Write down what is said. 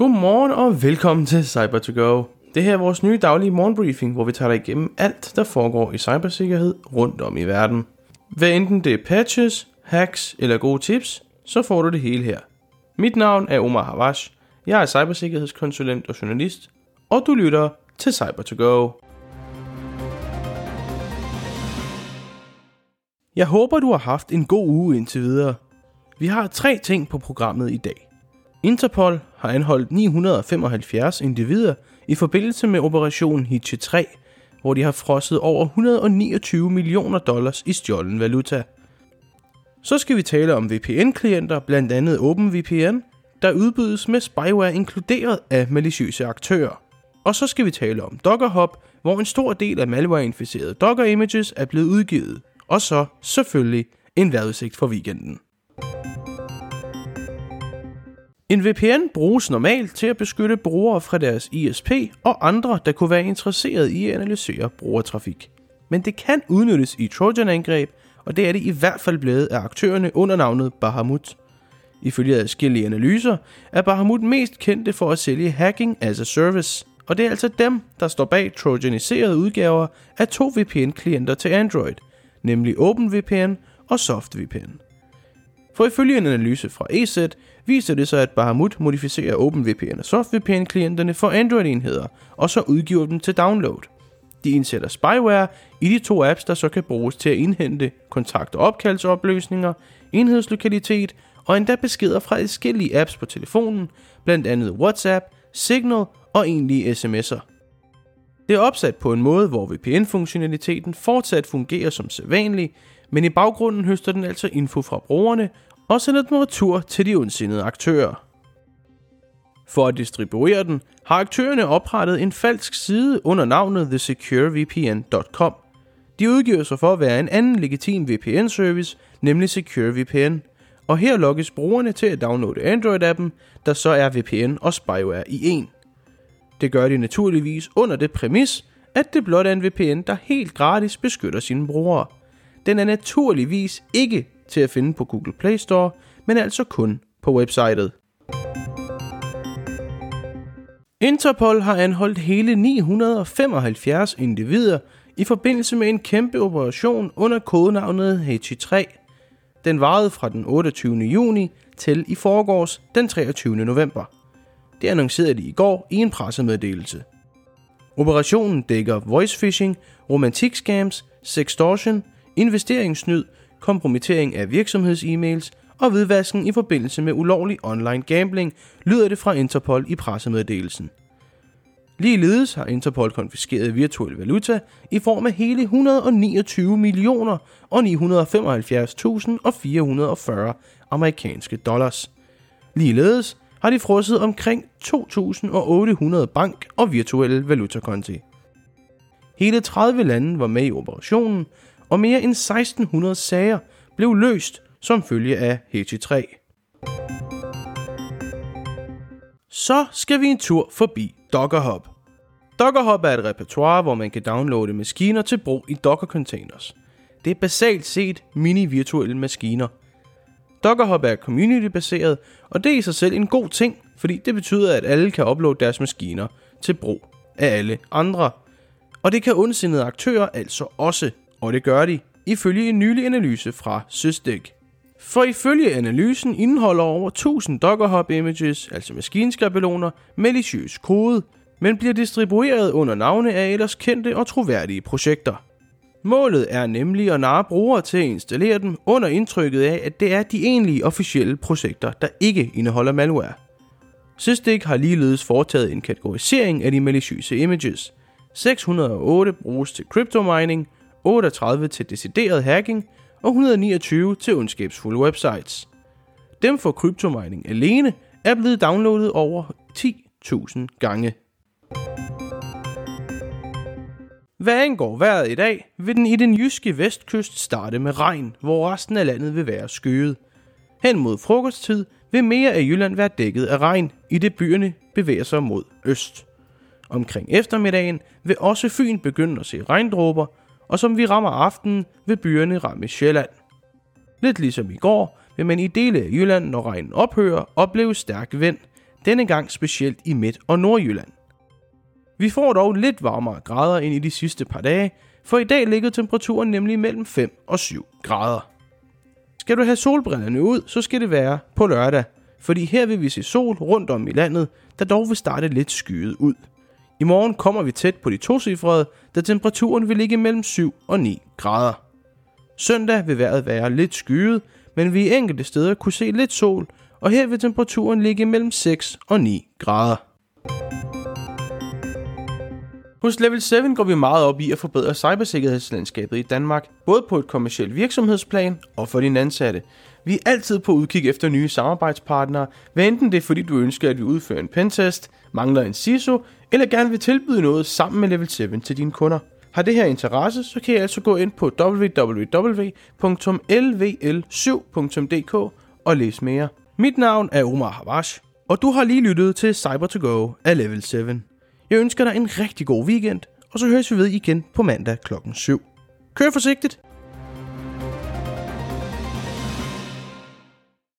Godmorgen og velkommen til cyber to go Det her er vores nye daglige morgenbriefing, hvor vi tager dig igennem alt, der foregår i cybersikkerhed rundt om i verden. Hvad enten det er patches, hacks eller gode tips, så får du det hele her. Mit navn er Omar Havash. Jeg er cybersikkerhedskonsulent og journalist, og du lytter til cyber to go Jeg håber, du har haft en god uge indtil videre. Vi har tre ting på programmet i dag. Interpol har anholdt 975 individer i forbindelse med Operation Hitche 3, hvor de har frosset over 129 millioner dollars i stjålen valuta. Så skal vi tale om VPN-klienter, blandt andet OpenVPN, der udbydes med spyware inkluderet af maliciøse aktører. Og så skal vi tale om Dockerhop, hvor en stor del af malware-inficerede Docker-images er blevet udgivet. Og så selvfølgelig en vejrudsigt for weekenden. En VPN bruges normalt til at beskytte brugere fra deres ISP og andre, der kunne være interesseret i at analysere brugertrafik. Men det kan udnyttes i Trojan-angreb, og det er det i hvert fald blevet af aktørerne under navnet Bahamut. Ifølge adskillige analyser er Bahamut mest kendte for at sælge hacking as a service, og det er altså dem, der står bag trojaniserede udgaver af to VPN-klienter til Android, nemlig OpenVPN og SoftVPN. For ifølge en analyse fra EZ viser det sig, at Bahamut modificerer OpenVPN og SoftVPN-klienterne for Android-enheder, og så udgiver dem til download. De indsætter spyware i de to apps, der så kan bruges til at indhente kontakt- og opkaldsopløsninger, enhedslokalitet og endda beskeder fra forskellige apps på telefonen, blandt andet WhatsApp, Signal og egentlige sms'er. Det er opsat på en måde, hvor VPN-funktionaliteten fortsat fungerer som sædvanlig, men i baggrunden høster den altså info fra brugerne og sender den retur til de ondsindede aktører. For at distribuere den, har aktørerne oprettet en falsk side under navnet thesecurevpn.com. De udgiver sig for at være en anden legitim VPN-service, nemlig SecureVPN, og her logges brugerne til at downloade Android-appen, der så er VPN og spyware i en. Det gør de naturligvis under det præmis, at det blot er en VPN, der helt gratis beskytter sine brugere. Den er naturligvis ikke til at finde på Google Play Store, men altså kun på websitet. Interpol har anholdt hele 975 individer i forbindelse med en kæmpe operation under kodenavnet H3. Den varede fra den 28. juni til i forgårs den 23. november. Det annoncerede de i går i en pressemeddelelse. Operationen dækker voice phishing, romantik scams, sextortion, investeringssnyd, kompromittering af virksomheds-e-mails og hvidvasken i forbindelse med ulovlig online gambling, lyder det fra Interpol i pressemeddelelsen. Ligeledes har Interpol konfiskeret virtuel valuta i form af hele 129 millioner og 975.440 amerikanske dollars. Ligeledes har de frosset omkring 2.800 bank- og virtuelle valutakonti. Hele 30 lande var med i operationen, og mere end 1600 sager blev løst som følge af HT3. Så skal vi en tur forbi Dockerhop. Dockerhop er et repertoire, hvor man kan downloade maskiner til brug i Docker containers. Det er basalt set mini-virtuelle maskiner. Dockerhop er community-baseret, og det er i sig selv en god ting, fordi det betyder, at alle kan uploade deres maskiner til brug af alle andre. Og det kan ondsindede aktører altså også, og det gør de, ifølge en nylig analyse fra Sysdig. For ifølge analysen indeholder over 1000 Dockerhub images, altså maskinskabeloner, maliciøs kode, men bliver distribueret under navne af ellers kendte og troværdige projekter. Målet er nemlig at narre brugere til at installere dem under indtrykket af, at det er de egentlige officielle projekter, der ikke indeholder malware. Sysdig har ligeledes foretaget en kategorisering af de maliciøse images. 608 bruges til crypto mining, 38 til decideret hacking og 129 til ondskabsfulde websites. Dem for kryptomining alene er blevet downloadet over 10.000 gange. Hvad angår vejret i dag, vil den i den jyske vestkyst starte med regn, hvor resten af landet vil være skyet. Hen mod frokosttid vil mere af Jylland være dækket af regn, i det byerne bevæger sig mod øst. Omkring eftermiddagen vil også Fyn begynde at se regndråber, og som vi rammer aftenen, vil byerne ramme Sjælland. Lidt ligesom i går, vil man i dele af Jylland, når regnen ophører, opleve stærk vind, denne gang specielt i Midt- og Nordjylland. Vi får dog lidt varmere grader end i de sidste par dage, for i dag ligger temperaturen nemlig mellem 5 og 7 grader. Skal du have solbrillerne ud, så skal det være på lørdag, fordi her vil vi se sol rundt om i landet, der dog vil starte lidt skyet ud. I morgen kommer vi tæt på de tocifrede, da temperaturen vil ligge mellem 7 og 9 grader. Søndag vil vejret være lidt skyet, men vi i enkelte steder kunne se lidt sol, og her vil temperaturen ligge mellem 6 og 9 grader. Hos Level 7 går vi meget op i at forbedre cybersikkerhedslandskabet i Danmark, både på et kommersielt virksomhedsplan og for dine ansatte. Vi er altid på udkig efter nye samarbejdspartnere, hvad enten det er fordi du ønsker, at vi udfører en pentest, mangler en CISO, eller gerne vil tilbyde noget sammen med Level 7 til dine kunder. Har det her interesse, så kan I altså gå ind på www.lvl7.dk og læse mere. Mit navn er Omar Havash, og du har lige lyttet til cyber to go af Level 7. Jeg ønsker dig en rigtig god weekend, og så høres vi ved igen på mandag klokken 7. Kør forsigtigt!